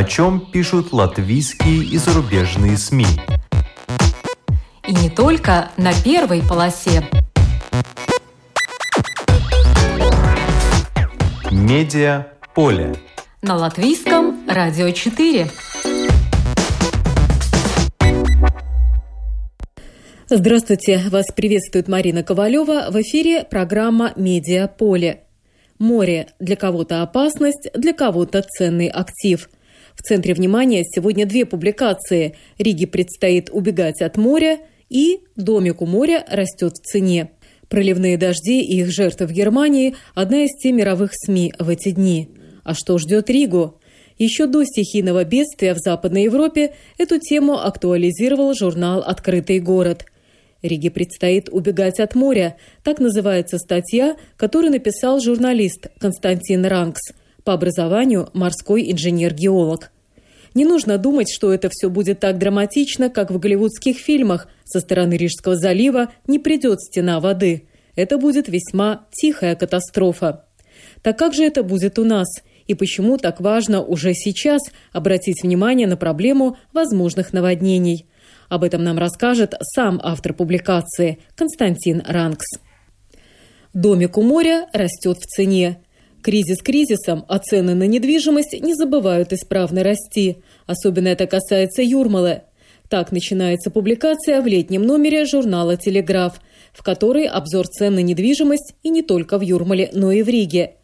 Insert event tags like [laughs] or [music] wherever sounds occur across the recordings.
о чем пишут латвийские и зарубежные СМИ. И не только на первой полосе. Медиа поле. На латвийском радио 4. Здравствуйте! Вас приветствует Марина Ковалева. В эфире программа «Медиа поле». Море – для кого-то опасность, для кого-то ценный актив. В центре внимания сегодня две публикации. Риге предстоит убегать от моря и «Домик у моря растет в цене». Проливные дожди и их жертвы в Германии – одна из тем мировых СМИ в эти дни. А что ждет Ригу? Еще до стихийного бедствия в Западной Европе эту тему актуализировал журнал «Открытый город». Риге предстоит убегать от моря. Так называется статья, которую написал журналист Константин Ранкс, по образованию морской инженер-геолог. Не нужно думать, что это все будет так драматично, как в голливудских фильмах. Со стороны Рижского залива не придет стена воды. Это будет весьма тихая катастрофа. Так как же это будет у нас? И почему так важно уже сейчас обратить внимание на проблему возможных наводнений? Об этом нам расскажет сам автор публикации Константин Ранкс. Домик у моря растет в цене. Кризис кризисом, а цены на недвижимость не забывают исправно расти. Особенно это касается Юрмалы. Так начинается публикация в летнем номере журнала «Телеграф», в которой обзор цен на недвижимость и не только в Юрмале, но и в Риге.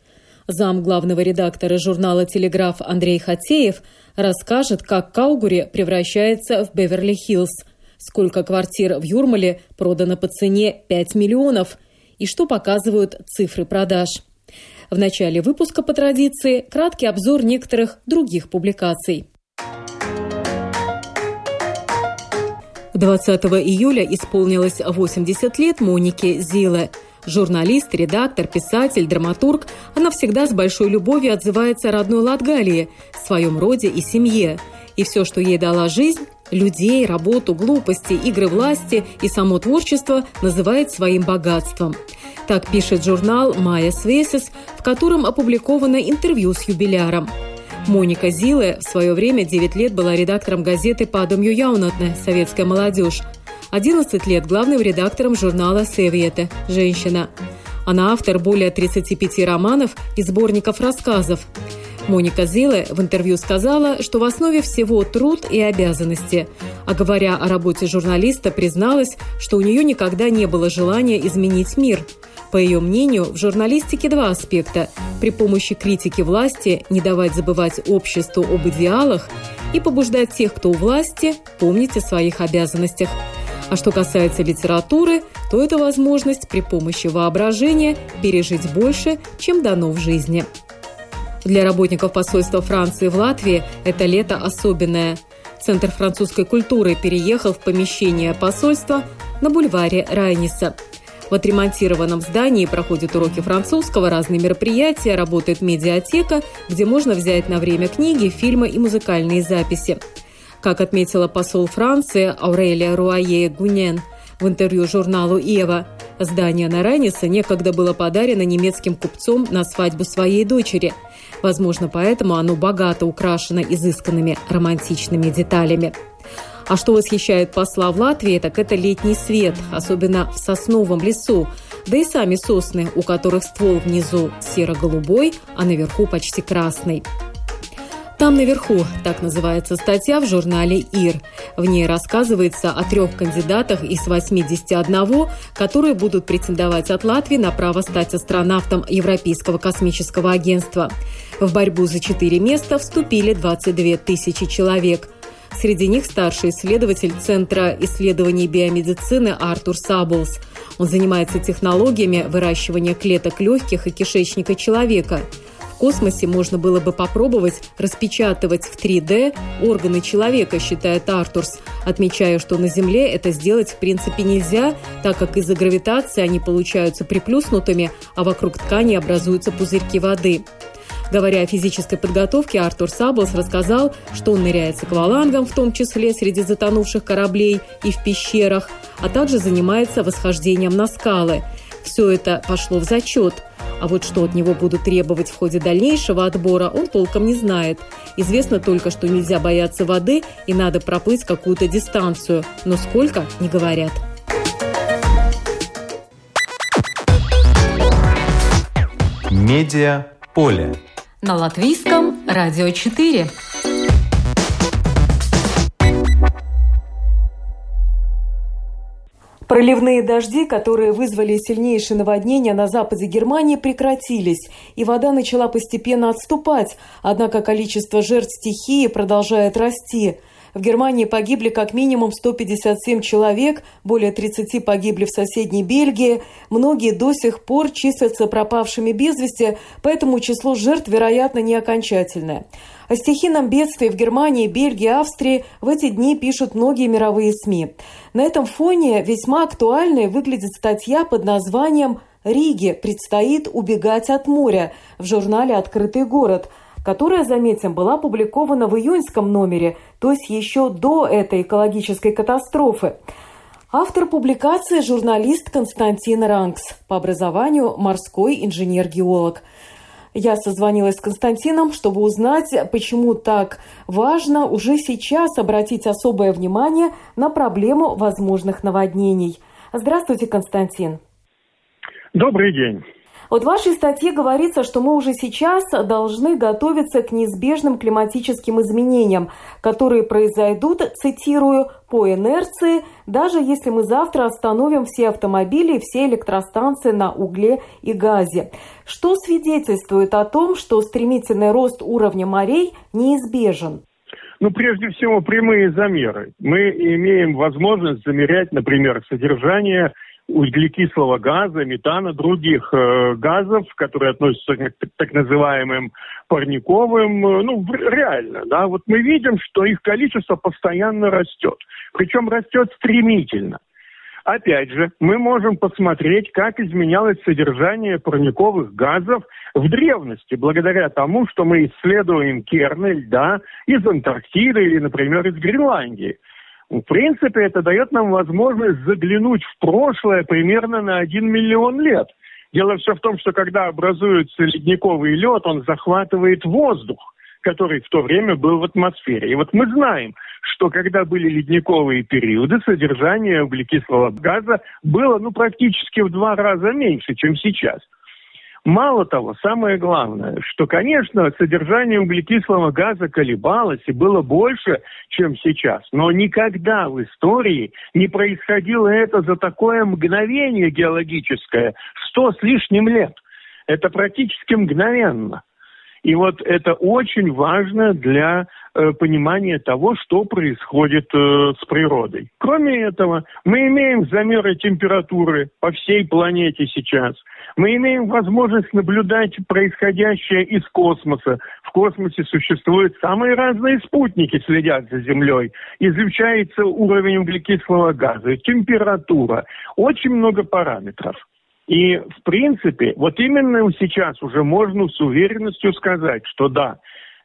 Зам главного редактора журнала «Телеграф» Андрей Хатеев расскажет, как Каугури превращается в Беверли-Хиллз, сколько квартир в Юрмале продано по цене 5 миллионов и что показывают цифры продаж. В начале выпуска по традиции краткий обзор некоторых других публикаций. 20 июля исполнилось 80 лет Монике Зиле – Журналист, редактор, писатель, драматург, она всегда с большой любовью отзывается о родной Латгалии, своем роде и семье. И все, что ей дала жизнь, людей, работу, глупости, игры власти и само творчество называет своим богатством. Так пишет журнал «Майя Свесис», в котором опубликовано интервью с юбиляром. Моника Зиле в свое время 9 лет была редактором газеты «Падомью Яунатне» «Советская молодежь», 11 лет главным редактором журнала «Севьете» «Женщина». Она автор более 35 романов и сборников рассказов. Моника Зиле в интервью сказала, что в основе всего труд и обязанности. А говоря о работе журналиста, призналась, что у нее никогда не было желания изменить мир. По ее мнению, в журналистике два аспекта. При помощи критики власти не давать забывать обществу об идеалах и побуждать тех, кто у власти, помнить о своих обязанностях – а что касается литературы, то это возможность при помощи воображения пережить больше, чем дано в жизни. Для работников посольства Франции в Латвии это лето особенное. Центр французской культуры переехал в помещение посольства на бульваре Райниса. В отремонтированном здании проходят уроки французского, разные мероприятия, работает медиатека, где можно взять на время книги, фильмы и музыкальные записи. Как отметила посол Франции Аурелия Руае Гунен в интервью журналу «Ева», здание на Ранисе некогда было подарено немецким купцом на свадьбу своей дочери. Возможно, поэтому оно богато украшено изысканными романтичными деталями. А что восхищает посла в Латвии, так это летний свет, особенно в сосновом лесу, да и сами сосны, у которых ствол внизу серо-голубой, а наверху почти красный. Там наверху, так называется статья в журнале «Ир». В ней рассказывается о трех кандидатах из 81, которые будут претендовать от Латвии на право стать астронавтом Европейского космического агентства. В борьбу за четыре места вступили 22 тысячи человек. Среди них старший исследователь Центра исследований биомедицины Артур Саблс. Он занимается технологиями выращивания клеток легких и кишечника человека – в космосе можно было бы попробовать распечатывать в 3D органы человека, считает Артурс, отмечая, что на Земле это сделать в принципе нельзя, так как из-за гравитации они получаются приплюснутыми, а вокруг ткани образуются пузырьки воды. Говоря о физической подготовке, Артур Саблс рассказал, что он ныряет с аквалангом, в том числе среди затонувших кораблей и в пещерах, а также занимается восхождением на скалы. Все это пошло в зачет – А вот что от него будут требовать в ходе дальнейшего отбора, он толком не знает. Известно только, что нельзя бояться воды и надо проплыть какую-то дистанцию. Но сколько – не говорят. Медиа поле. На латвийском радио 4. Проливные дожди, которые вызвали сильнейшие наводнения на западе Германии, прекратились, и вода начала постепенно отступать, однако количество жертв стихии продолжает расти. В Германии погибли как минимум 157 человек, более 30 погибли в соседней Бельгии. Многие до сих пор числятся пропавшими без вести, поэтому число жертв, вероятно, не окончательное. О стихийном бедствии в Германии, Бельгии, Австрии в эти дни пишут многие мировые СМИ. На этом фоне весьма актуальной выглядит статья под названием «Риге предстоит убегать от моря» в журнале «Открытый город», которая, заметим, была опубликована в июньском номере, то есть еще до этой экологической катастрофы. Автор публикации – журналист Константин Ранкс, по образованию морской инженер-геолог. Я созвонилась с Константином, чтобы узнать, почему так важно уже сейчас обратить особое внимание на проблему возможных наводнений. Здравствуйте, Константин. Добрый день. Вот в вашей статье говорится, что мы уже сейчас должны готовиться к неизбежным климатическим изменениям, которые произойдут, цитирую, по инерции, даже если мы завтра остановим все автомобили и все электростанции на угле и газе. Что свидетельствует о том, что стремительный рост уровня морей неизбежен? Ну, прежде всего, прямые замеры. Мы имеем возможность замерять, например, содержание углекислого газа, метана, других э, газов, которые относятся к так называемым парниковым, э, ну, реально, да, вот мы видим, что их количество постоянно растет, причем растет стремительно. Опять же, мы можем посмотреть, как изменялось содержание парниковых газов в древности, благодаря тому, что мы исследуем керны льда из Антарктиды или, например, из Гренландии. В принципе, это дает нам возможность заглянуть в прошлое примерно на 1 миллион лет. Дело все в том, что когда образуется ледниковый лед, он захватывает воздух, который в то время был в атмосфере. И вот мы знаем, что когда были ледниковые периоды, содержание углекислого газа было ну, практически в два раза меньше, чем сейчас – Мало того, самое главное, что, конечно, содержание углекислого газа колебалось и было больше, чем сейчас, но никогда в истории не происходило это за такое мгновение геологическое, сто с лишним лет. Это практически мгновенно. И вот это очень важно для э, понимания того, что происходит э, с природой. Кроме этого, мы имеем замеры температуры по всей планете сейчас. Мы имеем возможность наблюдать происходящее из космоса. В космосе существуют самые разные спутники, следят за Землей. Изучается уровень углекислого газа, температура, очень много параметров. И, в принципе, вот именно сейчас уже можно с уверенностью сказать, что да,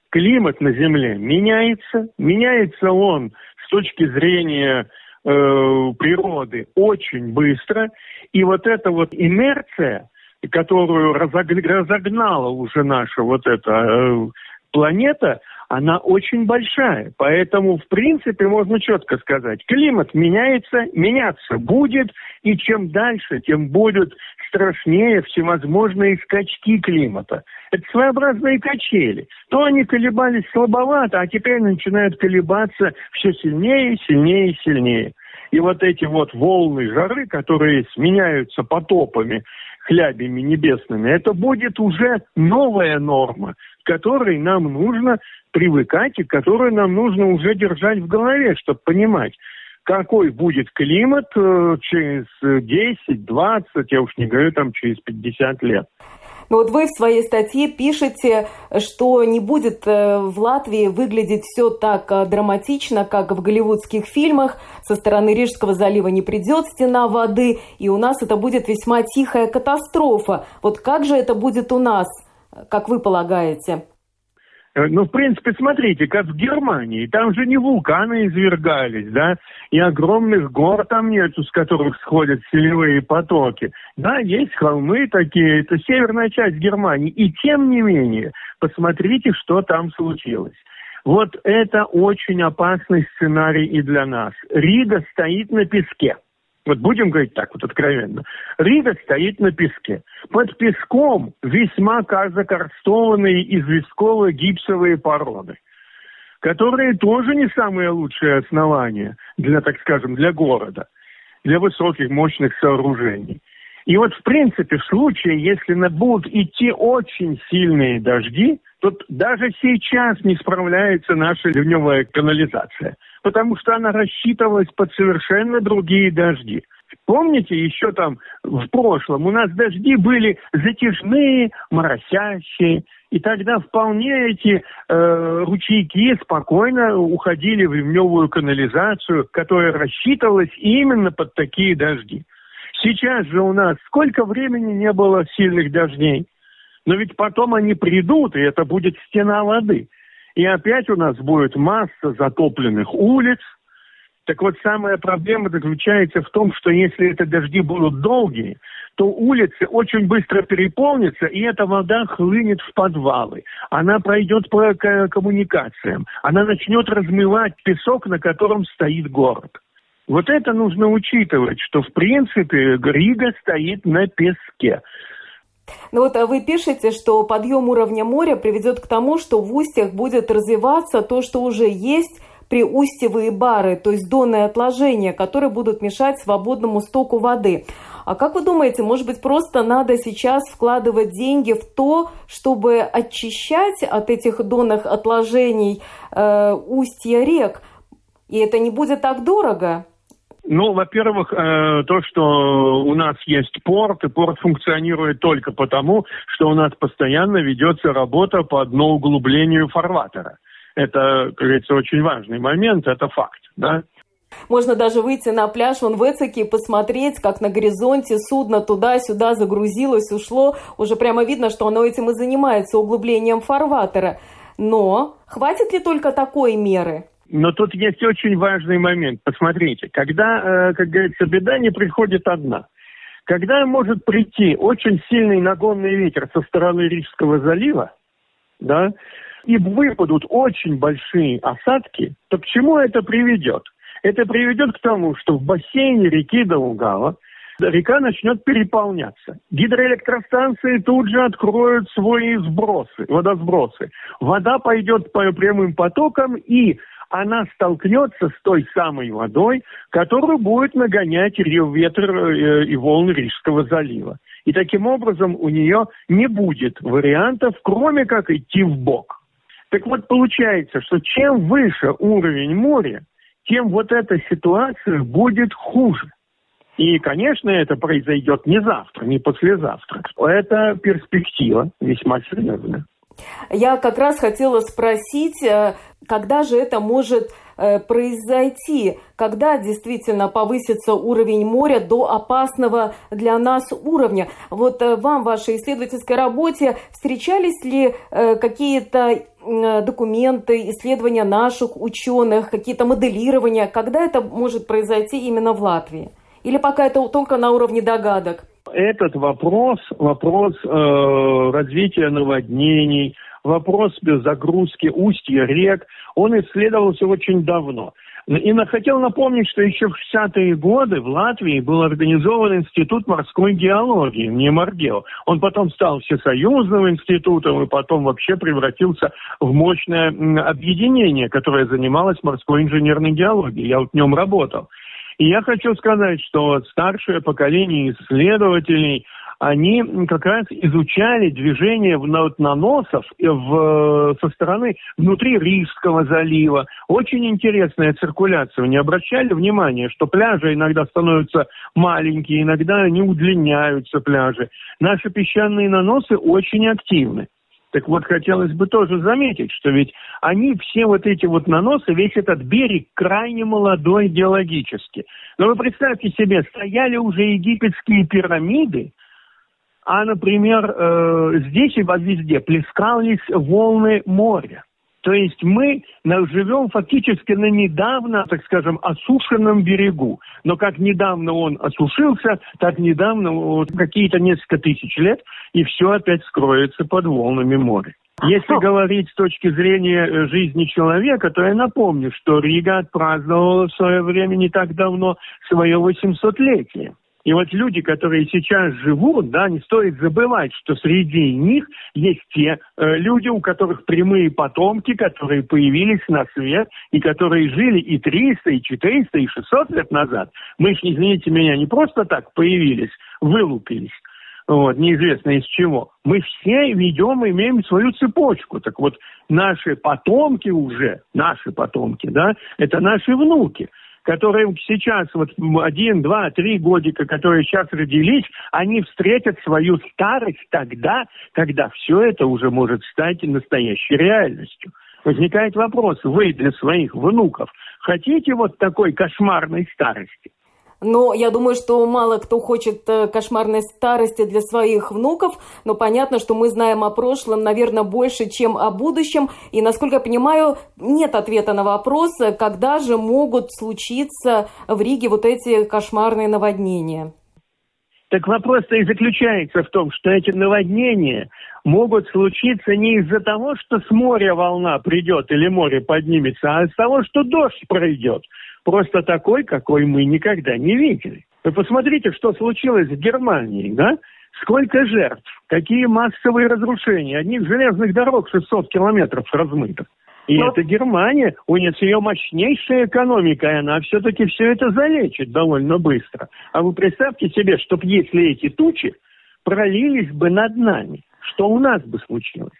климат на Земле меняется, меняется он с точки зрения э, природы очень быстро, и вот эта вот инерция, которую разогнала уже наша вот эта э, планета, она очень большая. Поэтому, в принципе, можно четко сказать, климат меняется, меняться будет, и чем дальше, тем будут страшнее всевозможные скачки климата. Это своеобразные качели. То они колебались слабовато, а теперь начинают колебаться все сильнее, сильнее сильнее. И вот эти вот волны жары, которые сменяются потопами, хлябями небесными, это будет уже новая норма, которой нам нужно привыкать и которую нам нужно уже держать в голове, чтобы понимать, какой будет климат э, через 10, 20, я уж не говорю там через 50 лет. Но вот вы в своей статье пишете, что не будет э, в Латвии выглядеть все так э, драматично, как в голливудских фильмах. Со стороны Рижского залива не придет стена воды, и у нас это будет весьма тихая катастрофа. Вот как же это будет у нас, как вы полагаете? Э, ну, в принципе, смотрите, как в Германии. Там же не вулканы извергались, да, и огромных гор там нету, с которых сходят селевые потоки. Да, есть холмы такие, это северная часть Германии. И тем не менее, посмотрите, что там случилось. Вот это очень опасный сценарий и для нас. Рига стоит на песке. Вот будем говорить так вот откровенно. Рига стоит на песке. Под песком весьма закарстованные известковые гипсовые породы, которые тоже не самые лучшие основания для, так скажем, для города, для высоких мощных сооружений. И вот, в принципе, в случае, если будут идти очень сильные дожди, то даже сейчас не справляется наша ливневая канализация – потому что она рассчитывалась под совершенно другие дожди. Помните, еще там в прошлом у нас дожди были затяжные, моросящие, и тогда вполне эти э, ручейки спокойно уходили в ливневую канализацию, которая рассчитывалась именно под такие дожди. Сейчас же у нас сколько времени не было сильных дождей, но ведь потом они придут, и это будет стена воды. И опять у нас будет масса затопленных улиц. Так вот, самая проблема заключается в том, что если это дожди будут долгие, то улицы очень быстро переполнятся, и эта вода хлынет в подвалы. Она пройдет по коммуникациям. Она начнет размывать песок, на котором стоит город. Вот это нужно учитывать, что в принципе Рига стоит на песке. Ну вот а вы пишете, что подъем уровня моря приведет к тому, что в устьях будет развиваться то, что уже есть приустьевые бары, то есть донные отложения, которые будут мешать свободному стоку воды. А как вы думаете, может быть, просто надо сейчас вкладывать деньги в то, чтобы очищать от этих донных отложений э, устья рек? И это не будет так дорого? Ну, во-первых, э, то, что у нас есть порт, и порт функционирует только потому, что у нас постоянно ведется работа по углублению фарватера. Это, как говорится, очень важный момент, это факт, да. Можно даже выйти на пляж вон в Эцике и посмотреть, как на горизонте судно туда-сюда загрузилось, ушло. Уже прямо видно, что оно этим и занимается, углублением фарватера. Но хватит ли только такой меры? Но тут есть очень важный момент. Посмотрите, когда, э, как говорится, беда не приходит одна. Когда может прийти очень сильный нагонный ветер со стороны Рижского залива, да, и выпадут очень большие осадки, то к чему это приведет? Это приведет к тому, что в бассейне реки Даугава река начнет переполняться. Гидроэлектростанции тут же откроют свои сбросы, водосбросы. Вода пойдет по прямым потокам, и она столкнется с той самой водой, которую будет нагонять ветер э, и волны Рижского залива. И таким образом у нее не будет вариантов, кроме как идти в бок. Так вот, получается, что чем выше уровень моря, тем вот эта ситуация будет хуже. И, конечно, это произойдет не завтра, не послезавтра. Это перспектива весьма серьезная. Я как раз хотела спросить, э, когда же это может э, произойти, когда действительно повысится уровень моря до опасного для нас уровня. Вот э, вам в вашей исследовательской работе встречались ли какие-то документы, исследования наших ученых, какие-то моделирования, когда это может произойти именно в Латвии? Или пока это только на уровне догадок? Этот вопрос, вопрос э, развития наводнений, вопрос загрузки устья рек, он исследовался очень давно. И хотел напомнить, что еще в 60-е годы в Латвии был организован Институт морской геологии, не Моргео. Он потом стал всесоюзным институтом и потом вообще превратился в мощное объединение, которое занималось морской инженерной геологией. Я вот в нем работал. И я хочу сказать, что старшее поколение исследователей, они как раз изучали движение наносов в, со стороны внутри Рижского залива. Очень интересная циркуляция. Не обращали внимания, что пляжи иногда становятся маленькие, иногда они удлиняются пляжи. Наши песчаные наносы очень активны. Так вот, хотелось бы тоже заметить, что ведь они все вот эти вот наносы, весь этот берег крайне молодой геологически. Но вы представьте себе, стояли уже египетские пирамиды, а, например, э, здесь и везде плескались волны моря. То есть мы живем фактически на недавно, так скажем, осушенном берегу. Но как недавно он осушился, так недавно, вот, какие-то несколько тысяч лет, и все опять скроется под волнами моря. Если говорить с точки зрения э, жизни человека, то я напомню, что Рига отпраздновала в свое время не так давно свое 800-летие. И вот люди, которые сейчас живут, да, не стоит забывать, что среди них есть те э, люди, у которых прямые потомки, которые появились на свет и которые жили и 300, и 400, и 600 лет назад. Мы извините меня, не просто так появились, вылупились, вот, неизвестно из чего. Мы все ведем, имеем свою цепочку. Так вот, наши потомки уже, наши потомки, да, это наши внуки – которые сейчас, вот один, два, три годика, которые сейчас родились, они встретят свою старость тогда, когда все это уже может стать настоящей реальностью. Возникает вопрос, вы для своих внуков хотите вот такой кошмарной старости? Но я думаю, что мало кто хочет э, кошмарной старости для своих внуков, но понятно, что мы знаем о прошлом, наверное, больше, чем о будущем. И, насколько я понимаю, нет ответа на вопрос, когда же могут случиться в Риге вот эти кошмарные наводнения. Так вопрос-то и заключается в том, что эти наводнения могут случиться не из-за того, что с моря волна придет или море поднимется, а из-за того, что дождь пройдет просто такой, какой мы никогда не видели. Вы посмотрите, что случилось в Германии, да? Сколько жертв, какие массовые разрушения. Одних железных дорог 600 километров размыто. И Но... это Германия, у нее ее мощнейшая экономика, и она все-таки все это залечит довольно быстро. А вы представьте себе, что если эти тучи пролились бы над нами, что у нас бы случилось?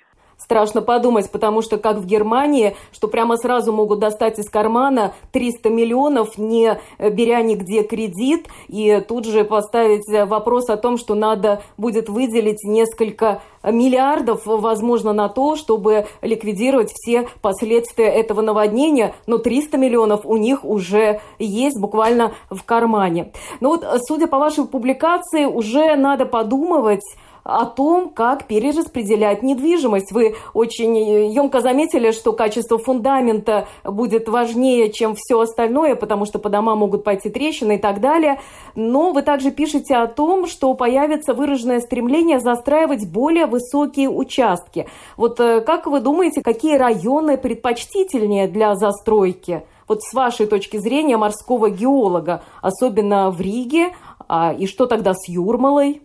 Страшно подумать, потому что, как в Германии, что прямо сразу могут достать из кармана 300 миллионов, не беря нигде кредит, и тут же поставить вопрос о том, что надо будет выделить несколько миллиардов, возможно, на то, чтобы ликвидировать все последствия этого наводнения, но 300 миллионов у них уже есть буквально в кармане. Но вот, судя по вашей публикации, уже надо подумывать, о том, как перераспределять недвижимость. Вы очень емко заметили, что качество фундамента будет важнее, чем все остальное, потому что по домам могут пойти трещины и так далее. Но вы также пишете о том, что появится выраженное стремление застраивать более высокие участки. Вот э, как вы думаете, какие районы предпочтительнее для застройки? Вот с вашей точки зрения морского геолога, особенно в Риге, а, и что тогда с Юрмалой?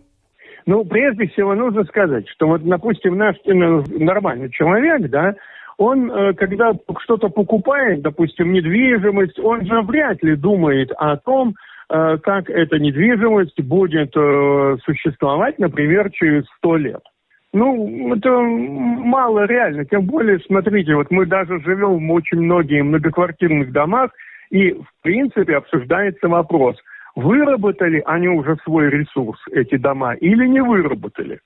Ну, прежде всего нужно сказать, что вот, допустим, наш нормальный человек, да, он, э, когда что-то покупает, допустим, недвижимость, он же вряд ли думает о том, э, как эта недвижимость будет э, существовать, например, через сто лет. Ну, это мало реально. Тем более, смотрите, вот мы даже живем в очень многих многоквартирных домах, и, в принципе, обсуждается вопрос – выработали они уже свой ресурс, эти дома, или не выработали.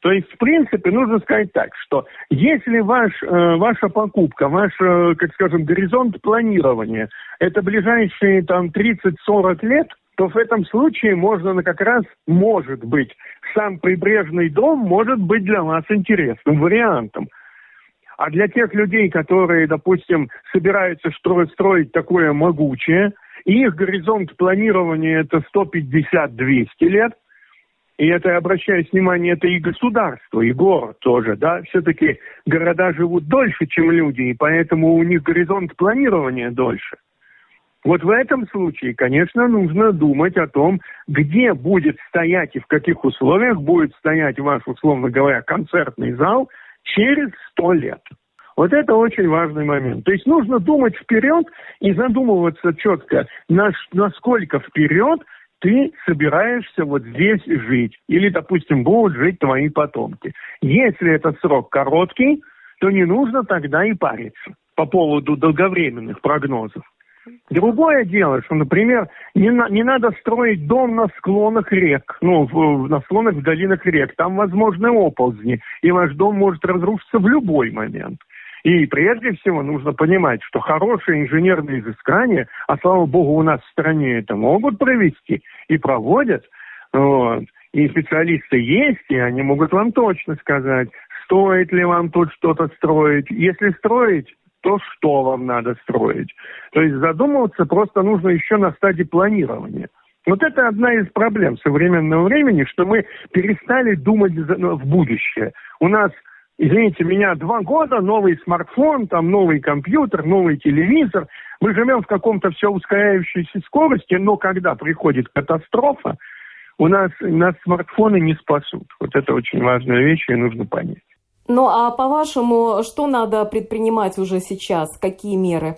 То есть, в принципе, нужно сказать так, что если ваш, э, ваша покупка, ваш, э, как скажем, горизонт планирования, это ближайшие там 30-40 лет, то в этом случае можно на как раз, может быть, сам прибрежный дом может быть для вас интересным вариантом. А для тех людей, которые, допустим, собираются строить, строить такое могучее – их горизонт планирования это 150-200 лет. И это, обращаясь внимание, это и государство, и город тоже, да. Все-таки города живут дольше, чем люди, и поэтому у них горизонт планирования дольше. Вот в этом случае, конечно, нужно думать о том, где будет стоять и в каких условиях будет стоять ваш, условно говоря, концертный зал через сто лет. Вот это очень важный момент. То есть нужно думать вперед и задумываться четко, на, насколько вперед ты собираешься вот здесь жить. Или, допустим, будут жить твои потомки. Если этот срок короткий, то не нужно тогда и париться по поводу долговременных прогнозов. Другое дело, что, например, не, на, не надо строить дом на склонах рек, ну, в, на склонах в долинах рек. Там возможны оползни, и ваш дом может разрушиться в любой момент. И прежде всего нужно понимать, что хорошие инженерные изыскания, а слава богу, у нас в стране это могут провести и проводят, вот. И специалисты есть, и они могут вам точно сказать, стоит ли вам тут что-то строить. Если строить, то что вам надо строить. То есть задумываться просто нужно еще на стадии планирования. Вот это одна из проблем современного времени, что мы перестали думать ну, в будущее. У нас, извините меня, два года, новый смартфон, там новый компьютер, новый телевизор. Мы живем в каком-то все ускоряющейся скорости, но когда приходит катастрофа, у нас, нас смартфоны не спасут. Вот это очень важная вещь, и нужно понять. Ну а по-вашему, что надо предпринимать уже сейчас? Какие меры?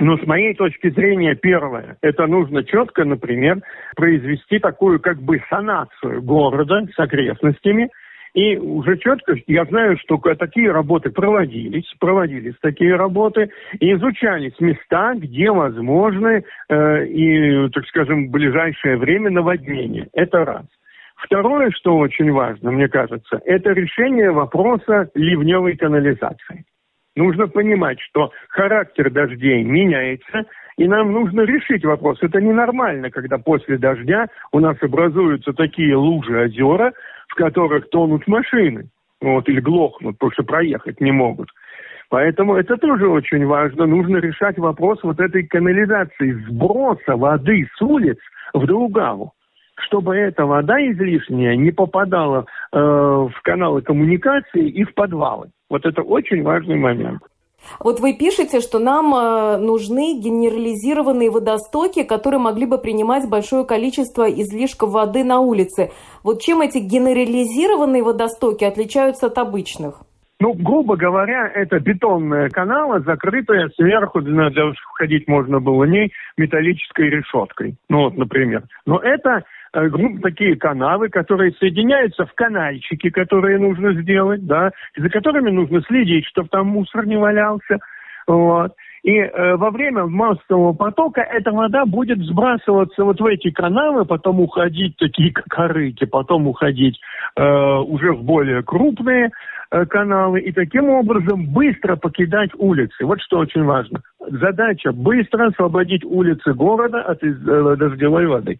Ну, с моей точки зрения, первое, это нужно четко, например, произвести такую как бы санацию города с окрестностями. И уже четко, я знаю, что такие работы проводились, проводились такие работы, и изучались места, где возможны э, и, так скажем, в ближайшее время наводнения. Это раз. Второе, что очень важно, мне кажется, это решение вопроса ливневой канализации. Нужно понимать, что характер дождей меняется, и нам нужно решить вопрос. Это ненормально, когда после дождя у нас образуются такие лужи, озера, в которых тонут машины, вот, или глохнут, потому что проехать не могут. Поэтому это тоже очень важно. Нужно решать вопрос вот этой канализации, сброса воды с улиц в Другаву чтобы эта вода излишняя не попадала э, в каналы коммуникации и в подвалы. Вот это очень важный момент. Вот вы пишете, что нам э, нужны генерализированные водостоки, которые могли бы принимать большое количество излишков воды на улице. Вот чем эти генерализированные водостоки отличаются от обычных? Ну, грубо говоря, это бетонная канала, закрытая сверху, для входить можно было не металлической решеткой. Ну, вот, например. Но это такие канавы, которые соединяются в канальчики, которые нужно сделать, да, за которыми нужно следить, чтобы там мусор не валялся. Вот. И э, во время массового потока эта вода будет сбрасываться вот в эти канавы, потом уходить такие как орыки, потом уходить э, уже в более крупные э, каналы и таким образом быстро покидать улицы. Вот что очень важно. Задача быстро освободить улицы города от э, дождевой воды.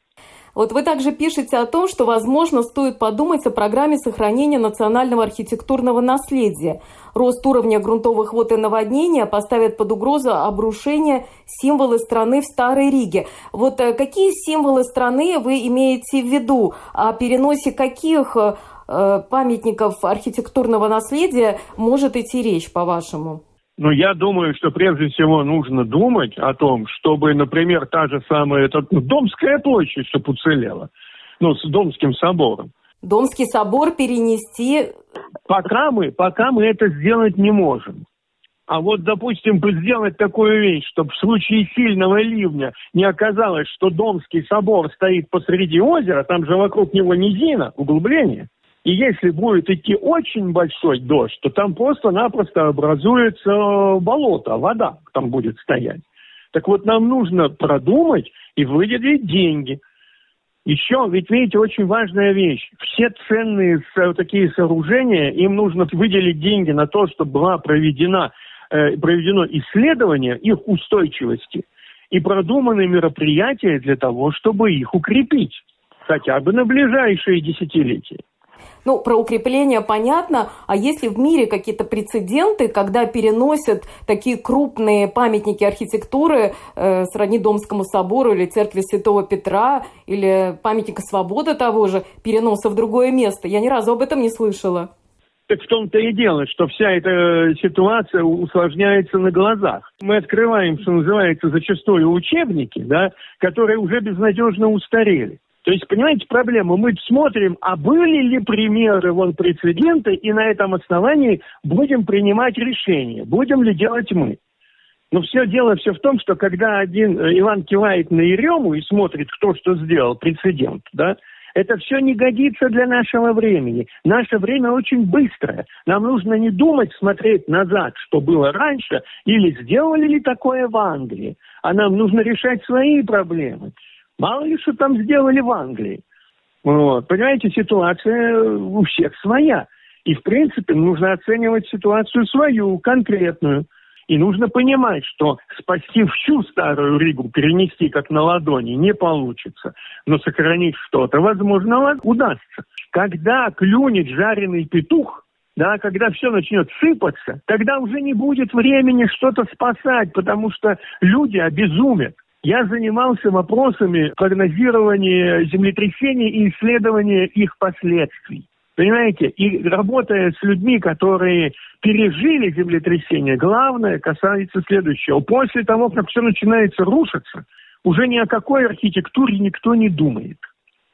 Вот вы также пишете о том, что, возможно, стоит подумать о программе сохранения национального архитектурного наследия. Рост уровня грунтовых вод и наводнения поставит под угрозу обрушение символы страны в Старой Риге. Вот э, какие символы страны вы имеете в виду? О переносе каких э, памятников архитектурного наследия может идти речь, по-вашему? Ну, я думаю, что прежде всего нужно думать о том, чтобы, например, та же самая эта, ну, Домская площадь, чтобы уцелела, ну, с Домским собором. Домский собор перенести... Пока мы, пока мы это сделать не можем. А вот, допустим, сделать такую вещь, чтобы в случае сильного ливня не оказалось, что Домский собор стоит посреди озера, там же вокруг него низина, углубление – и если будет идти очень большой дождь, то там просто-напросто образуется болото, вода там будет стоять. Так вот, нам нужно продумать и выделить деньги. Еще, ведь видите, очень важная вещь. Все ценные такие сооружения, им нужно выделить деньги на то, чтобы была проведена, э, проведено исследование их устойчивости и продуманы мероприятия для того, чтобы их укрепить хотя бы на ближайшие десятилетия. Ну, про укрепление понятно, а есть ли в мире какие-то прецеденты, когда переносят такие крупные памятники архитектуры э, сродни Домскому собору или церкви Святого Петра или памятника свободы того же, переноса в другое место? Я ни разу об этом не слышала. Так в том-то и дело, что вся эта ситуация усложняется на глазах. Мы открываем, что называется, зачастую учебники, да, которые уже безнадежно устарели. То есть, понимаете, проблема. Мы смотрим, а были ли примеры, вон, прецеденты, и на этом основании будем принимать решения, будем ли делать мы. Но все дело все в том, что когда один э, Иван кивает на Ерему и смотрит, кто что сделал, прецедент, да, это все не годится для нашего времени. Наше время очень быстрое. Нам нужно не думать, смотреть назад, что было раньше, или сделали ли такое в Англии, а нам нужно решать свои проблемы. Мало ли что там сделали в Англии. Вот. Понимаете, ситуация у всех своя. И, в принципе, нужно оценивать ситуацию свою, конкретную. И нужно понимать, что спасти всю старую Ригу, перенести как на ладони, не получится. Но сохранить что-то, возможно, удастся. Когда клюнет жареный петух, да, когда все начнет сыпаться, тогда уже не будет времени что-то спасать, потому что люди обезумят. Я занимался вопросами прогнозирования землетрясений и исследования их последствий. Понимаете? И работая с людьми, которые пережили землетрясение, главное касается следующего. После того, как все начинается рушиться, уже ни о какой архитектуре никто не думает.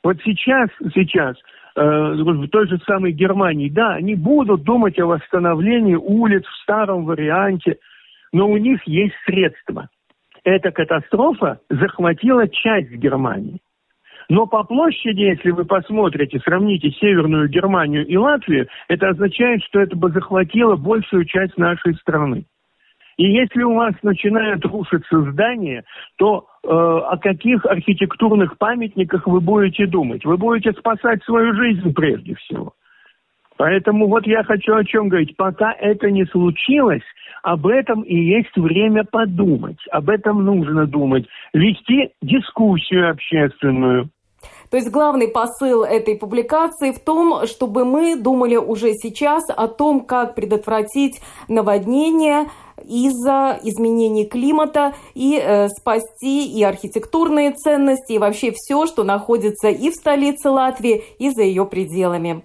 Вот сейчас, сейчас э, в той же самой Германии, да, они будут думать о восстановлении улиц в старом варианте, но у них есть средства. Эта катастрофа захватила часть Германии. Но по площади, если вы посмотрите, сравните Северную Германию и Латвию, это означает, что это бы захватило большую часть нашей страны. И если у вас начинают рушиться здания, то э, о каких архитектурных памятниках вы будете думать? Вы будете спасать свою жизнь прежде всего. Поэтому вот я хочу о чем говорить. Пока это не случилось, об этом и есть время подумать. Об этом нужно думать. Вести дискуссию общественную. То есть главный посыл этой публикации в том, чтобы мы думали уже сейчас о том, как предотвратить наводнение из-за изменений климата и э, спасти и архитектурные ценности, и вообще все, что находится и в столице Латвии, и за ее пределами.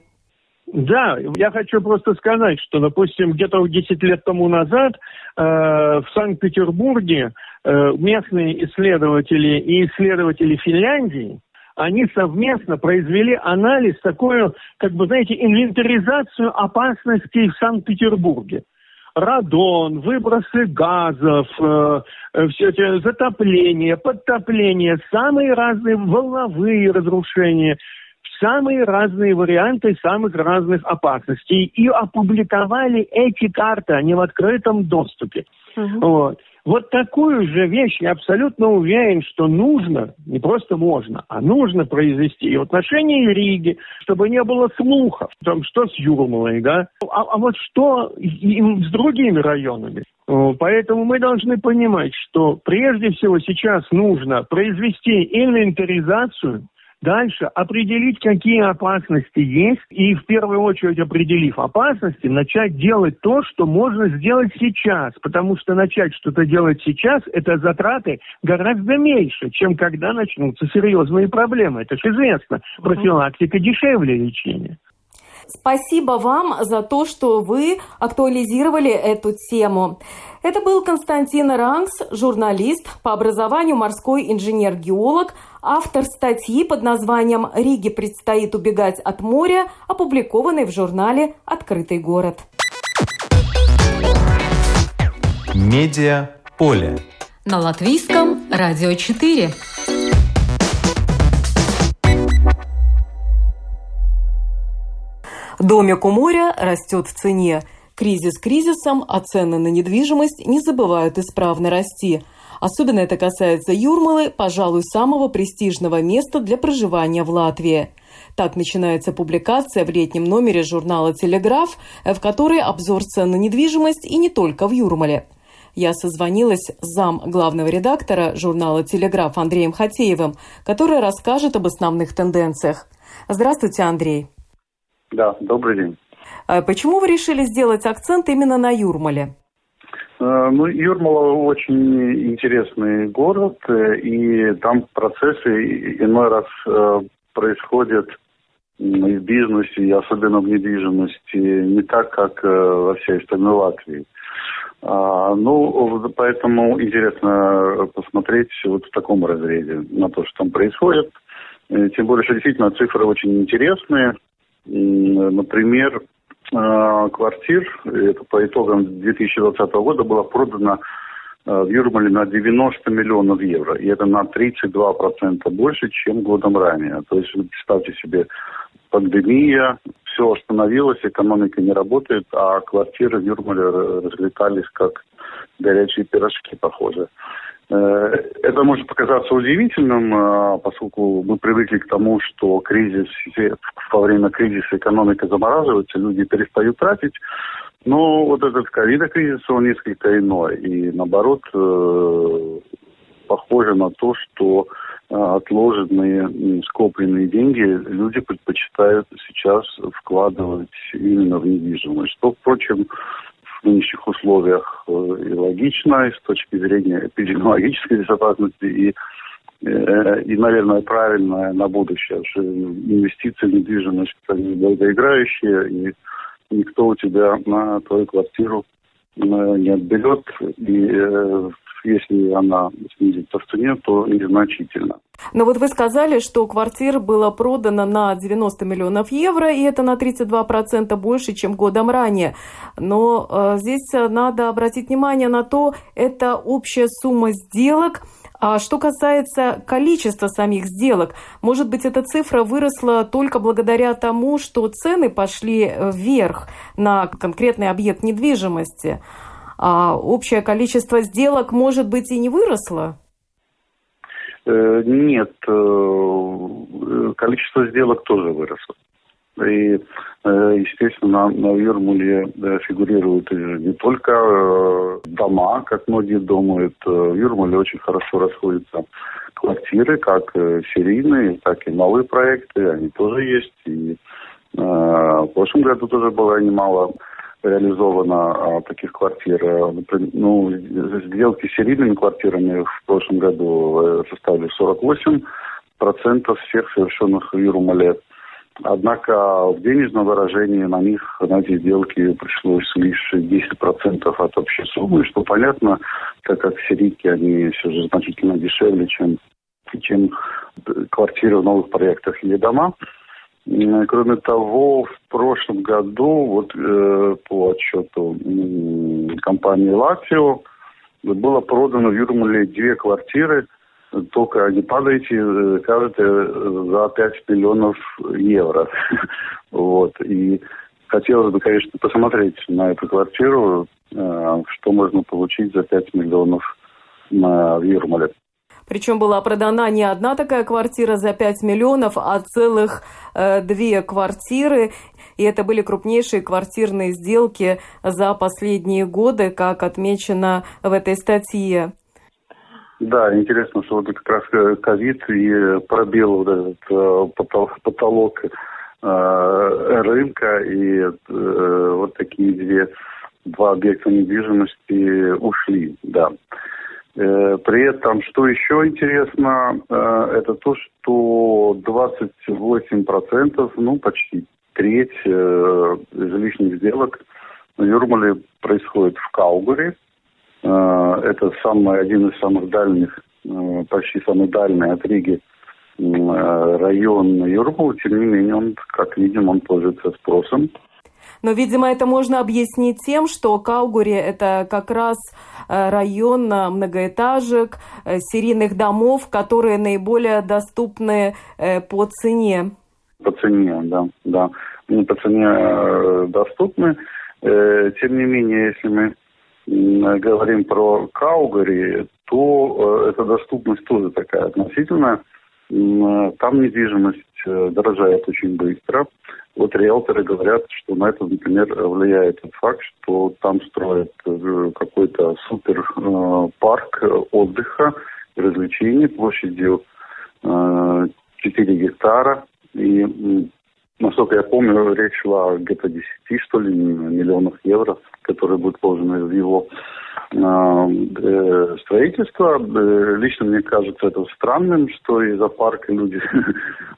Да, я хочу просто сказать, что, допустим, где-то 10 лет тому назад э, в Санкт-Петербурге э, местные исследователи и исследователи Финляндии они совместно произвели анализ, такую, как бы, знаете, инвентаризацию опасностей в Санкт-Петербурге. Радон, выбросы газов, э, э, все эти затопления, подтопления, самые разные волновые разрушения, самые разные варианты самых разных опасностей. И опубликовали эти карты, они в открытом доступе. Uh-huh. Вот. Вот такую же вещь я абсолютно уверен, что нужно, не просто можно, а нужно произвести и в отношении Риги, чтобы не было слухов, там, что с Юрмалой, да, а, а вот что с другими районами. Поэтому мы должны понимать, что прежде всего сейчас нужно произвести инвентаризацию Дальше определить, какие опасности есть, и в первую очередь определив опасности, начать делать то, что можно сделать сейчас, потому что начать что-то делать сейчас, это затраты гораздо меньше, чем когда начнутся серьезные проблемы. Это же известно. Профилактика дешевле лечения. Спасибо вам за то, что вы актуализировали эту тему. Это был Константин Ранкс, журналист, по образованию морской инженер-геолог, автор статьи под названием «Риге предстоит убегать от моря», опубликованной в журнале «Открытый город». Медиа поле. На латвийском радио 4. Домик у моря растет в цене. Кризис кризисом, а цены на недвижимость не забывают исправно расти. Особенно это касается Юрмалы, пожалуй, самого престижного места для проживания в Латвии. Так начинается публикация в летнем номере журнала «Телеграф», в которой обзор цен на недвижимость и не только в Юрмале. Я созвонилась с зам главного редактора журнала «Телеграф» Андреем Хатеевым, который расскажет об основных тенденциях. Здравствуйте, Андрей. Да, добрый день. А почему вы решили сделать акцент именно на Юрмале? Э, ну, Юрмала очень интересный город, э, и там процессы иной раз э, происходят и в бизнесе, и особенно в недвижимости, не так, как во всей остальной Латвии. А, ну, поэтому интересно посмотреть вот в таком разрезе на то, что там происходит. Тем более, что действительно цифры очень интересные. Например, а, квартир, это по итогам 2020 года было продано а, в Юрмале на 90 миллионов евро. И это на 32% больше, чем годом ранее. То есть, представьте себе, пандемия, все остановилось, экономика не работает, а квартиры в Юрмале разлетались как горячие пирожки, похоже. Это может показаться удивительным, поскольку мы привыкли к тому, что кризис, во время кризиса экономика замораживается, люди перестают тратить. Но вот этот ковид-кризис, он несколько иной. И наоборот, похоже на то, что отложенные, скопленные деньги люди предпочитают сейчас вкладывать именно в недвижимость. Что, впрочем, в нынешних условиях э, и логично, и с точки зрения эпидемиологической безопасности, и, э, и наверное, правильно на будущее. Инвестиции в недвижимость они долгоиграющие, и никто у тебя на твою квартиру э, не отберет. И если она снизится в цене, то незначительно. Но вот вы сказали, что квартир было продано на 90 миллионов евро, и это на 32% больше, чем годом ранее. Но э, здесь надо обратить внимание на то, это общая сумма сделок, а что касается количества самих сделок, может быть, эта цифра выросла только благодаря тому, что цены пошли вверх на конкретный объект недвижимости а общее количество сделок, может быть, и не выросло? Э, нет, э, количество сделок тоже выросло. И, э, естественно, на, Юрмуле фигурируют не только дома, как многие думают. В Юрмуле очень хорошо расходятся квартиры, как серийные, так и новые проекты. Они тоже есть. И в прошлом году тоже было немало реализовано а, таких квартир. Э, ну, сделки с серийными квартирами в прошлом году э, составили 48 процентов всех совершенных в Юрмале. Однако в денежном выражении на них, на эти сделки пришлось лишь 10% от общей суммы, что понятно, так как серийки, они все же значительно дешевле, чем, чем квартиры в новых проектах или дома. Кроме того, в прошлом году, вот э, по отчету э, компании «Латио», было продано в Юрмале две квартиры, только не падайте, э, кажется, за 5 миллионов евро. [laughs] вот. И хотелось бы, конечно, посмотреть на эту квартиру, э, что можно получить за 5 миллионов на, в Юрмале. Причем была продана не одна такая квартира за 5 миллионов, а целых э, две квартиры. И это были крупнейшие квартирные сделки за последние годы, как отмечено в этой статье. Да, интересно, что вот как раз э, ковид и пробил вот этот э, потолок, э, рынка, и э, вот такие две, два объекта недвижимости ушли, да. Э, при этом, что еще интересно, э, это то, что 28%, ну почти треть э, жилищных сделок в Юрмале происходит в Каугаре. Это самый, один из самых дальних, почти самый дальний от Риги район Юрмала. Тем не менее, он, как видим, он пользуется спросом. Но, видимо, это можно объяснить тем, что Каугури – это как раз э, район э, многоэтажек, э, серийных домов, которые наиболее доступны по цене. По цене, да, да. По цене доступны. Тем не менее, если мы говорим про Каугари, то эта доступность тоже такая относительная. Там недвижимость дорожает очень быстро. Вот риэлторы говорят, что на это, например, влияет тот факт, что там строят э, какой-то супер э, парк отдыха развлечений площадью 4 э, гектара. И, насколько я помню, речь шла где-то 10, что ли, миллионов евро, которые будут вложены в его Э, строительства. Э, лично мне кажется это странным, что из-за парка люди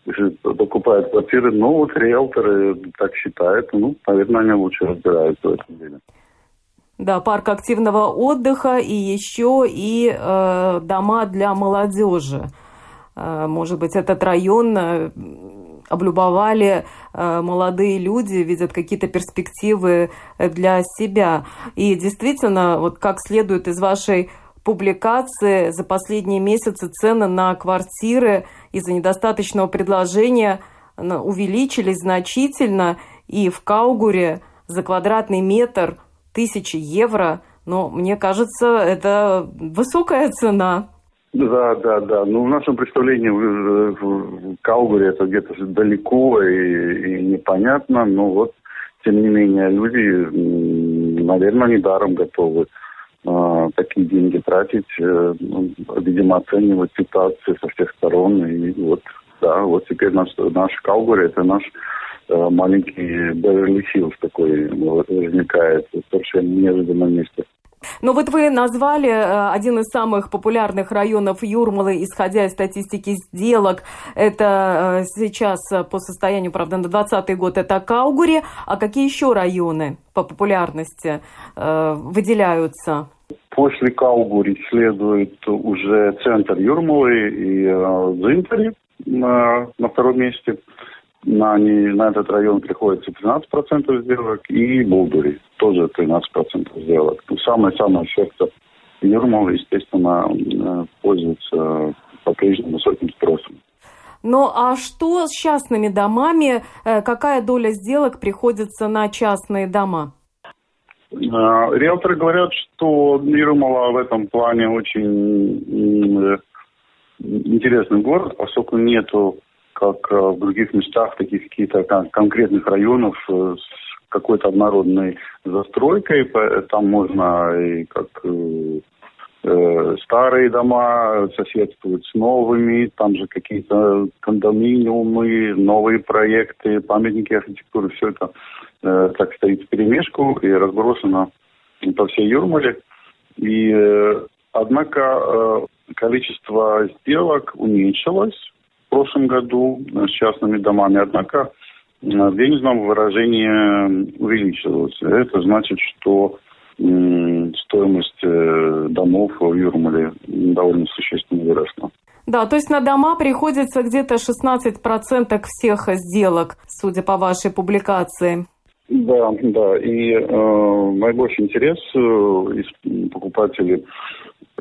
[laughs] покупают квартиры. Но вот риэлторы так считают. Ну, наверное, они лучше разбираются в этом деле. Да, парк активного отдыха и еще и э, дома для молодежи. Э, может быть, этот район э, облюбовали э, молодые люди, видят какие-то перспективы для себя. И действительно, вот как следует из вашей публикации, за последние месяцы цены на квартиры из-за недостаточного предложения увеличились значительно, и в Каугуре за квадратный метр тысячи евро Но мне кажется, это высокая цена. Да, да, да. Ну, в нашем представлении в, в Калгари это где-то далеко и, и непонятно, но вот, тем не менее, люди, наверное, недаром готовы э, такие деньги тратить, э, ну, видимо, оценивать ситуацию со всех сторон. И вот, да, вот теперь наш, наш Калгари, это наш э, маленький Беверли Хиллз такой возникает в совершенно неожиданном месте. Но вот вы назвали э, один из самых популярных районов Юрмалы, исходя из статистики сделок. Это э, сейчас э, по состоянию, правда, на 2020 год это Каугури. А какие еще районы по популярности выделяются? После Каугури следует уже центр Юрмалы и Дзинтари на, на втором месте на, не, на этот район приходится 13% сделок, и Булдури тоже 13% сделок. Ну, самое-самое сердце Юрмала, естественно, э, пользуется по-прежнему высоким спросом. Ну а что с частными домами? Э, какая доля сделок приходится на частные дома? Э, риэлторы говорят, что Юрмала в этом плане очень интересный город, поскольку нету как э, в других местах, таких каких-то конкретных районов э, с какой-то однородной застройкой. Там можно и как э, старые дома соседствуют с новыми, там же какие-то кондоминиумы, новые проекты, памятники архитектуры, все это э, так стоит в перемешку и разбросано по всей Юрмале. И, э, однако, э, количество сделок уменьшилось прошлом году с частными домами, однако в денежном выражении увеличилась. Это значит, что стоимость э, домов в Юрмале довольно существенно выросла. Да, то есть на дома приходится где-то 16% всех сделок, судя по вашей публикации. Да, да. И э, наибольший интерес э, покупатели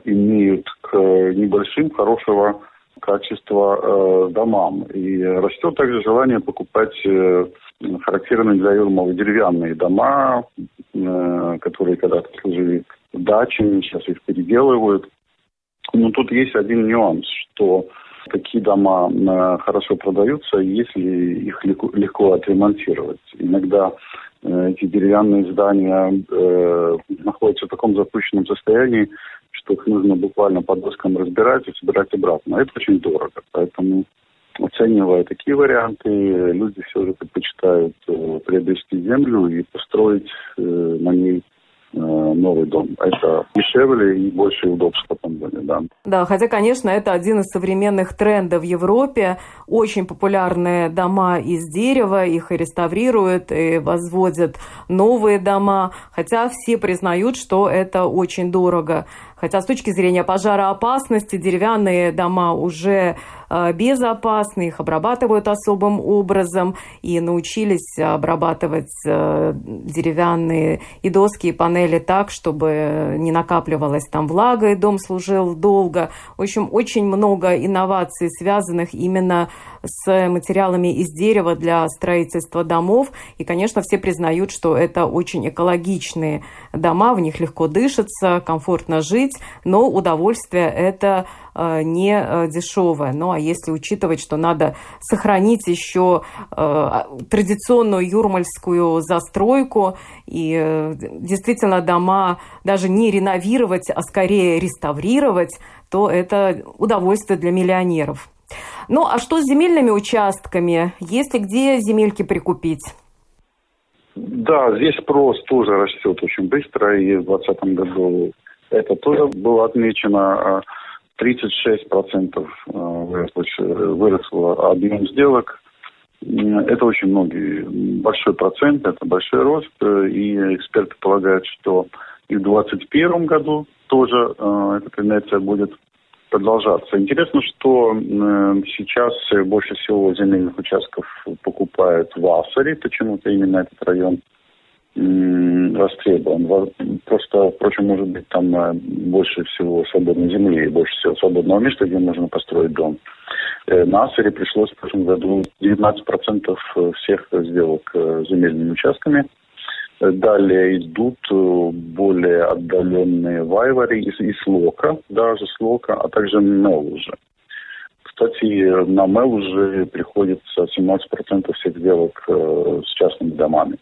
имеют к небольшим, хорошего качества э, домам. И растет также желание покупать э, характерные для Юрмала деревянные дома, э, которые когда-то служили дачами, сейчас их переделывают. Но тут есть один нюанс, что такие дома э, хорошо продаются, если их легко, легко отремонтировать. Иногда э, эти деревянные здания э, находятся в таком запущенном состоянии, что их нужно буквально по доскам разбирать и собирать обратно. Это очень дорого, поэтому оценивая такие варианты, люди все же предпочитают э, приобрести землю и построить э, на ней Э, новый дом. Это дешевле и больше удобств потом были, да. Да, хотя, конечно, это один из современных трендов в Европе. Очень популярные дома из дерева, их и реставрируют, и возводят новые дома, хотя все признают, что это очень дорого. Хотя с точки зрения пожароопасности деревянные дома уже э, безопасны, их обрабатывают особым образом и научились обрабатывать э, деревянные и доски, и панели так, чтобы не накапливалась там влага, и дом служил долго. В общем, очень много инноваций, связанных именно с материалами из дерева для строительства домов. И, конечно, все признают, что это очень экологичные дома, в них легко дышится, комфортно жить, но удовольствие это э, не э, дешевое. Ну а если учитывать, что надо сохранить еще э, традиционную юрмальскую застройку и действительно дома даже не реновировать, а скорее реставрировать, то это удовольствие для миллионеров. Ну, а что с земельными участками? Есть ли где земельки прикупить? Да, здесь спрос тоже растет очень быстро, и в 2020 году это тоже было отмечено. 36% выросло, выросло объем сделок. Это очень многие, большой процент, это большой рост, и эксперты полагают, что и в 2021 году тоже э, эта тенденция будет продолжаться. Интересно, что э, сейчас больше всего земельных участков покупают в Ассаре, почему-то именно этот район э, востребован. Просто, впрочем, может быть, там э, больше всего свободной земли, больше всего свободного места, где можно построить дом. Э, на Ассаре пришлось в прошлом году 19% всех сделок э, земельными участками. Далее идут более отдаленные Вайвари из, из Лока, даже с Лока, а также Мелужи. Кстати, на Мелужи приходится 17% всех сделок с частными домами.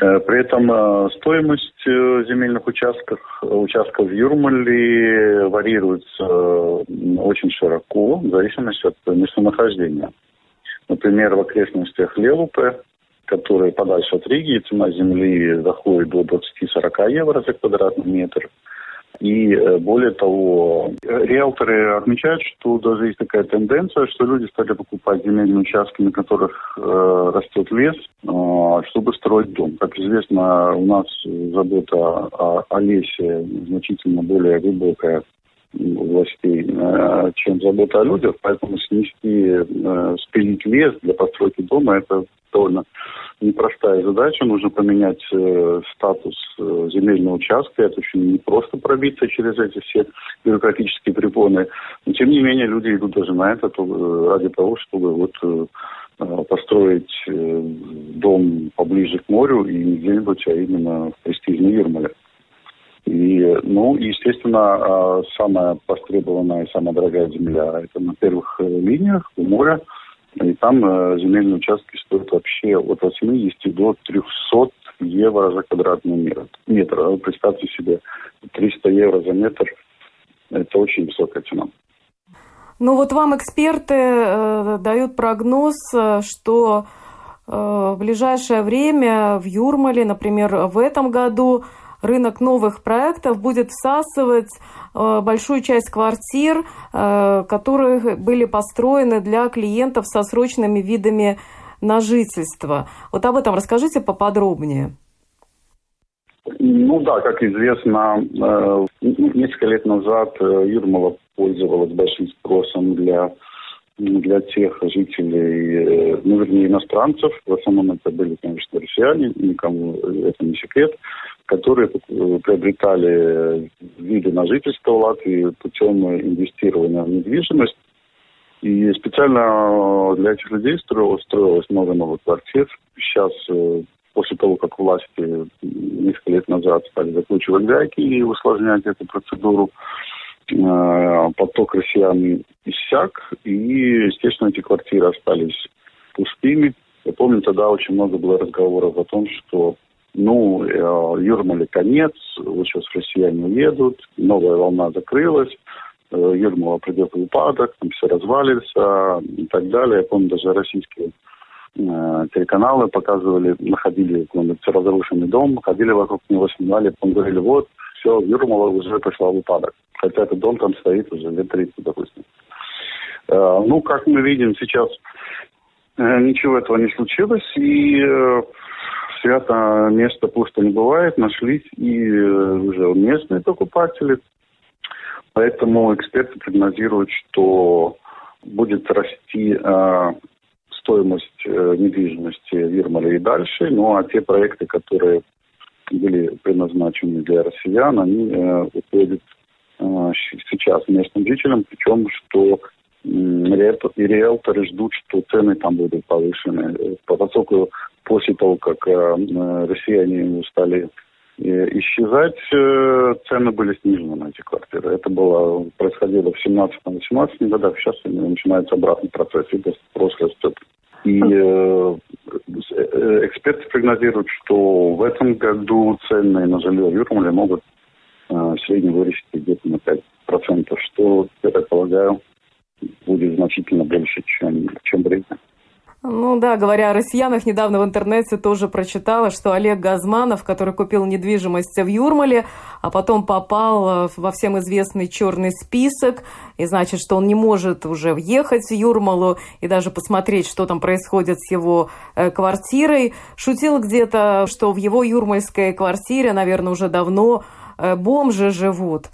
Э, при этом э, стоимость э, земельных участков, участков в Юрмале варьируется очень широко, в зависимости от местонахождения. Например, в окрестностях Лелупе, которые подальше от Риги, цена земли доходит до 20-40 евро за квадратный метр – и э, более того, риэлторы отмечают, что даже есть такая тенденция, что люди стали покупать земельные участки, на которых э, растет лес, э, чтобы строить дом. Как известно, у нас забота о, о лесе значительно более глубокая властей, э, чем забота о людях, поэтому снести, э, спилить лес для постройки дома – это довольно непростая задача. Нужно поменять э, статус земельного участка. Это очень непросто пробиться через эти все бюрократические препоны. Но тем не менее люди идут даже на это то, ради того, чтобы вот построить дом поближе к морю и не где-нибудь, а именно в престижной Юрмале. И, ну, естественно, а, самая востребованная и самая дорогая земля – это на первых э, линиях у моря – и там э, земельные участки стоят вообще от 80 до 300 евро за квадратный метр. метр. А представьте себе, 300 евро за метр – это очень высокая цена. Ну вот вам эксперты э, дают прогноз, э, что э, в ближайшее время в Юрмале, например, в этом году рынок новых проектов будет всасывать э, большую часть квартир, э, которые были построены для клиентов со срочными видами на жительство. Вот об этом расскажите поподробнее. Ну да, как известно, э, несколько лет назад Юрмала пользовалась большим спросом для для тех жителей, ну, вернее, иностранцев, в основном это были, конечно, россияне, никому это не секрет, которые э, приобретали виды на жительство в Латвии путем инвестирования в недвижимость. И специально для этих людей строилось, много новых квартир. Сейчас, э, после того, как власти несколько лет назад стали закручивать гайки и усложнять эту процедуру, э, поток россиян иссяк, и, естественно, эти квартиры остались пустыми. Я помню, тогда очень много было разговоров о том, что ну, э, Юрмале конец, вот сейчас россияне уедут, новая волна закрылась, э, Юрмала придет в упадок, там все развалится и так далее. Я помню, даже российские э, телеканалы показывали, находили какой-нибудь разрушенный дом, ходили вокруг него, снимали, потом говорили, вот, все, Юрмала уже пришла в упадок. Хотя этот дом там стоит уже лет 30, допустим. Э, ну, как мы видим сейчас, э, ничего этого не случилось, и э, свято место пусто не бывает, нашлись и э, уже местные покупатели. Поэтому эксперты прогнозируют, что будет расти э, стоимость э, недвижимости в Ирмале и дальше. Ну а те проекты, которые были предназначены для россиян, они э, уходят э, сейчас местным жителям, причем что риэлторы ждут, что цены там будут повышены. Поскольку после того, как э, россияне стали э, исчезать, э, цены были снижены на эти квартиры. Это было, происходило в 17-18 годах, сейчас начинается обратный процесс, и спрос растет. И эксперты прогнозируют, что в этом году цены на жилье в Юрмале могут э, в вырасти где-то на 5%, что, я так полагаю, будет значительно больше, чем, чем в Риге. Ну да, говоря о россиянах, недавно в интернете тоже прочитала, что Олег Газманов, который купил недвижимость в Юрмале, а потом попал во всем известный черный список, и значит, что он не может уже въехать в Юрмалу и даже посмотреть, что там происходит с его э, квартирой. Шутил где-то, что в его юрмальской квартире, наверное, уже давно э, бомжи живут.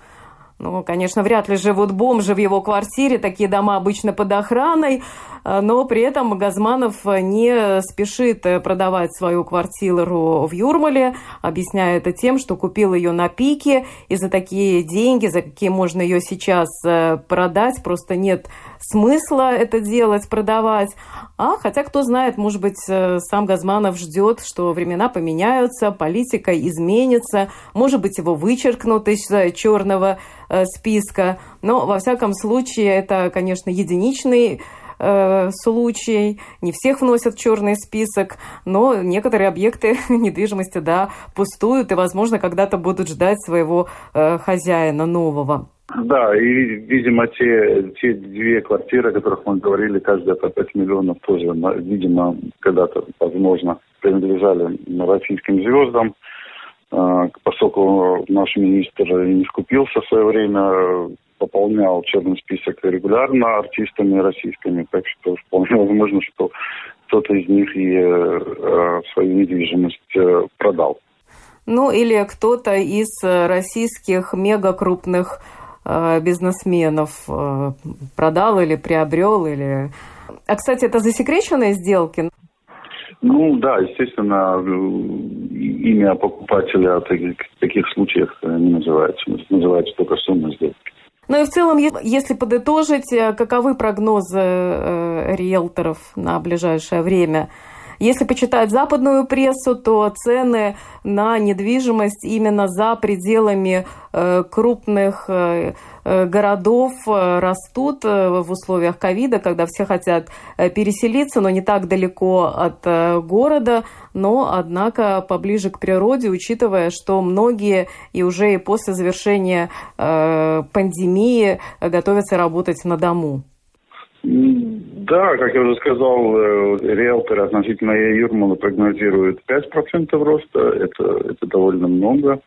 Ну, конечно, вряд ли живут бомжи в его квартире, такие дома обычно под охраной, э, но при этом Газманов не спешит продавать свою квартиру в Юрмале, объясняя это тем, что купил ее на пике, и за такие деньги, за какие можно ее сейчас э, продать, просто нет смысла это делать, продавать. А хотя, кто знает, может быть, э, сам Газманов ждет, что времена поменяются, политика изменится, может быть, его вычеркнут из черного Э, списка. Но, во всяком случае, это, конечно, единичный э, случай. Не всех вносят в черный список, но некоторые объекты [laughs] недвижимости, да, пустуют и, возможно, когда-то будут ждать своего э, хозяина нового. Да, и, видимо, те, те две квартиры, о которых мы говорили, каждая по 5 миллионов, тоже, видимо, когда-то, возможно, принадлежали российским звездам. А, поскольку наш министр не скупился в свое время, пополнял черный список регулярно артистами российскими, так что вполне возможно, что кто-то из них и э, свою недвижимость э, продал. Ну или кто-то из российских мега крупных э, бизнесменов продал или приобрел или а, кстати, это засекреченные сделки? Ну да, естественно, имя покупателя в таких, таких случаях не называется. Называется только сумма сделки. Ну и в целом, если подытожить, э, каковы прогнозы э, риэлторов на ближайшее время? Если почитать западную прессу, то цены на недвижимость именно за пределами э, крупных э, э, городов растут в условиях ковида, когда все хотят переселиться, но не так далеко от города, но, однако, поближе к природе, учитывая, что многие и уже и после завершения пандемии готовятся работать на дому. Да, как я уже сказал, э, риэлторы относительно Юрмала прогнозируют 5% роста. Это, это довольно много.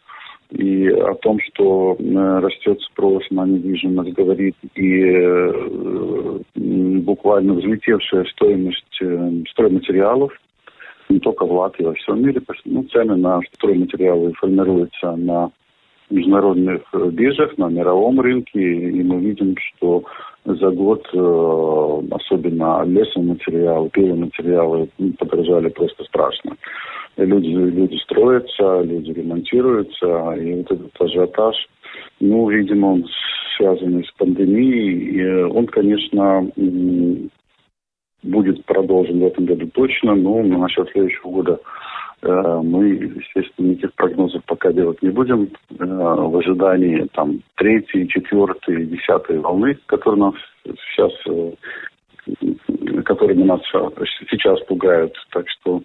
И о том, что э, растет спрос на недвижимость, говорит и э, буквально взлетевшая стоимость стройматериалов, не только в Латвии, а во всем мире. Ну, цены на стройматериалы формируются на международных биржах, на мировом рынке, и мы видим, что за год э, особенно лесоматериалы, пиломатериалы подорожали просто страшно. И люди, люди строятся, люди ремонтируются, и вот этот ажиотаж, ну, видимо, он связанный с пандемией, и он, конечно, будет продолжен в этом году точно, но насчет следующего года мы, естественно, никаких прогнозов пока делать не будем э, в ожидании там третьей, четвертой, десятой волны, которые нас сейчас э, которыми нас сейчас пугают. Так что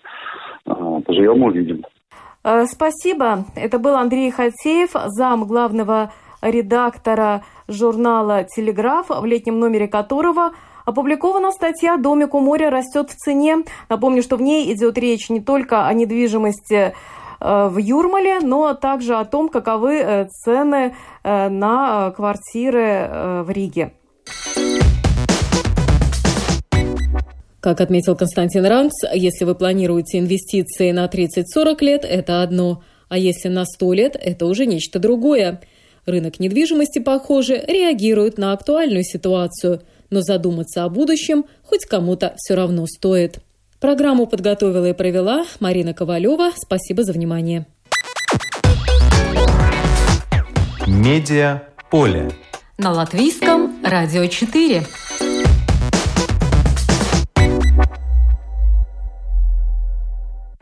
поживем, увидим. Спасибо. Это был Андрей Хатеев, зам главного редактора журнала «Телеграф», в летнем номере которого – Опубликована статья «Домик у моря растет в цене». Напомню, что в ней идет речь не только о недвижимости э, в Юрмале, но также о том, каковы э, цены э, на квартиры в Риге. Как отметил Константин Ранц, если вы планируете инвестиции на 30-40 лет, это одно, а если на 100 лет, это уже нечто другое. Рынок недвижимости, похоже, реагирует на актуальную ситуацию – но задуматься о будущем хоть кому-то все равно стоит. Программу подготовила и провела Марина Ковалева. Спасибо за внимание. Медиа поле. На латвийском радио 4.